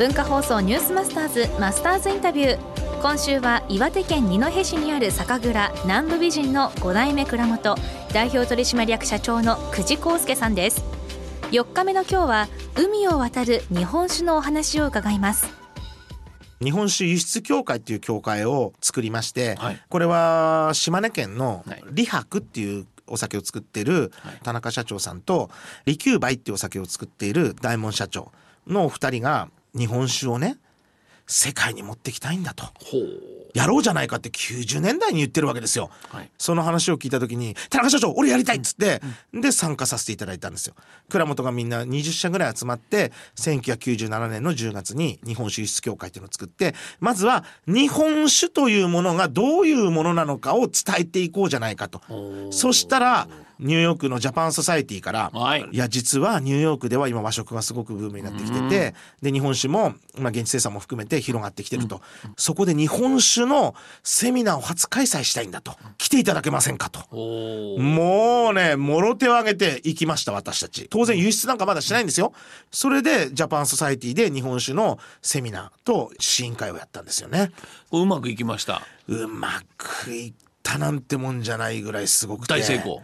文化放送ニュースマスターズマスターズインタビュー。今週は岩手県二戸市にある酒蔵南部美人の5代目蔵元代表取締役社長の久慈康介さんです。4日目の今日は海を渡る日本酒のお話を伺います。日本酒輸出協会っていう協会を作りまして、はい、これは島根県の利白っていうお酒を作ってい。る田中社長さんと利休梅っていうお酒を作っている大門社長のお二人が日本酒をね世界に持ってきたいんだと。やろうじゃないかって90年代に言ってるわけですよ。はい、その話を聞いた時に「田中社長俺やりたい!」っつって、うん、で参加させていただいたんですよ。蔵元がみんな20社ぐらい集まって1997年の10月に日本酒輸出協会っていうのを作ってまずは日本酒というものがどういうものなのかを伝えていこうじゃないかと。そしたらニューヨークのジャパンソサエティから、はい、いや実はニューヨークでは今和食がすごくブームになってきてて、で日本酒も、まあ、現地生産も含めて広がってきてると、うん、そこで日本酒のセミナーを初開催したいんだと。来ていただけませんかと。もうねもろ手を挙げて行きました私たち。当然輸出なんかまだしないんですよ。それでジャパンソサエティで日本酒のセミナーと試飲会をやったんですよね。うまくいきました。うまくいったなんてもんじゃないぐらいすごく大成功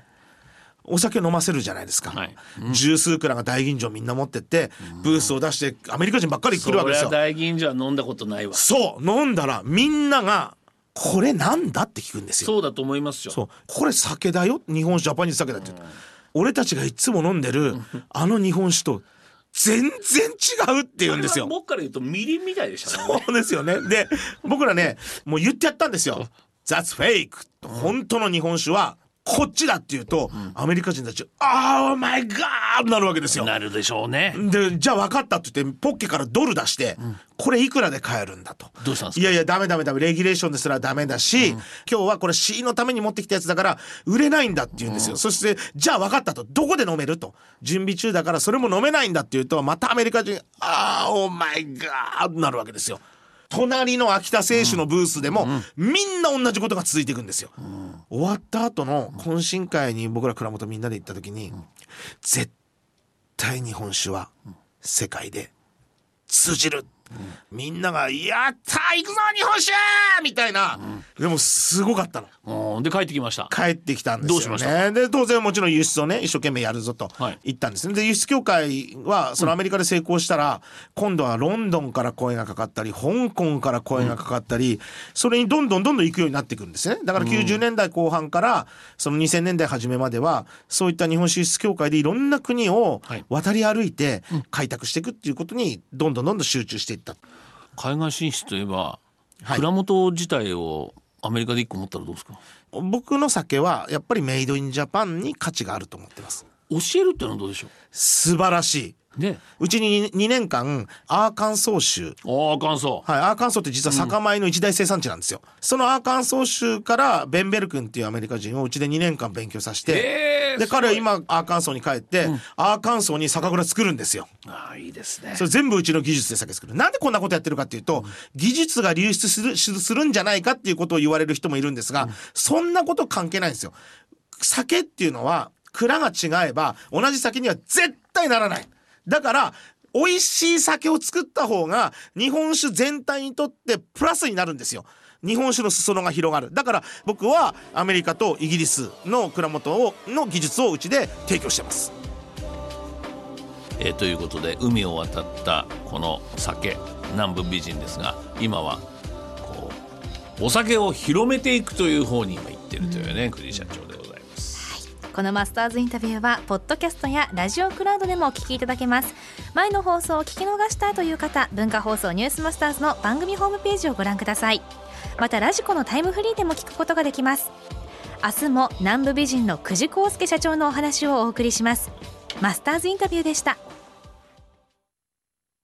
お酒飲ませるじゃないですか、はい。うん、十数蔵が大吟醸みんな持ってってブースを出してアメリカ人ばっかり来るわけですよ。大吟醸は飲んだことないわ。そう飲んだらみんながこれなんだって聞くんですよ。そうだと思いますよ。そう。これ酒だよ。日本酒ジャパニーズ酒だって俺たちがいつも飲んでるあの日本酒と全然違うって言うんですよ。僕から言うとみりんみたいでしたね。そうですよね。で、僕らね、もう言ってやったんですよ。That's fake! 本当の日本酒はこっちだって言うと、うん、アメリカ人たち、あーマイガーなるわけですよ。なるでしょうね。で、じゃあ分かったって言って、ポッケからドル出して、うん、これいくらで買えるんだと。どうしたんですか？いやいや、ダメダメダメ、レギュレーションですらダメだし、うん、今日はこれ C のために持ってきたやつだから、売れないんだって言うんですよ。そして、じゃあ分かったと。どこで飲めると。準備中だからそれも飲めないんだって言うと、またアメリカ人、あーオーマイガーなるわけですよ。隣の秋田製酒のブースでも、みんな同じことが続いていくんですよ。終わった後の懇親会に僕ら蔵元みんなで行った時に、絶対日本酒は世界で通じるみんなが「やった行くぞ日本酒!」みたいな、うん、でもすごかったの。で帰ってきました。帰ってきたんですよ、ね、どうしました？で当然もちろん輸出をね一生懸命やるぞと言ったんですね、はい、で輸出協会はそのアメリカで成功したら、うん、今度はロンドンから声がかかったり香港から声がかかったり、うん、それにどんどんどんどん行くようになっていくんですね。だから90年代後半からその2000年代初めまではそういった日本酒輸出協会でいろんな国を渡り歩いて開拓していくっていうことにどんどんどんどん集中していった。海外進出といえば、はい、蔵元自体をアメリカで一個持ったらどうですか？僕の酒はやっぱりメイドインジャパンに価値があると思ってます教えるってのはどうでしょう？素晴らしい。ね、うちに2年間アーカンソー州。アーカンソーはいアーカンソーって実は酒米の一大生産地なんですよ、うん、そのアーカンソー州からベンベル君っていうアメリカ人をうちで2年間勉強させて、えー、で彼は今アーカンソーに帰って、うん、アーカンソーに酒蔵作るんですよああいいですねそれ全部うちの技術で酒作るなんでこんなことやってるかっていうと、うん、技術が流出するするんじゃないかっていうことを言われる人もいるんですが、そんなこと関係ないんですよ酒っていうのは蔵が違えば同じ酒には絶対ならないだから美味しい酒を作った方が日本酒全体にとってプラスになるんですよ。日本酒の裾野が広がるだから僕はアメリカとイギリスの蔵元をの技術をうちで提供してます。えー、ということで海を渡ったこの酒南部美人ですが今はこうお酒を広めていくという方に今行ってるというね、うん、栗社長このマスターズインタビューはポッドキャストやラジオクラウドでもお聞きいただけます。前の放送を聞き逃したという方文化放送ニュースマスターズの番組ホームページをご覧ください。またラジコのタイムフリーでも聞くことができます。明日も南部美人の久慈康介社長のお話をお送りします。マスターズインタビューでした。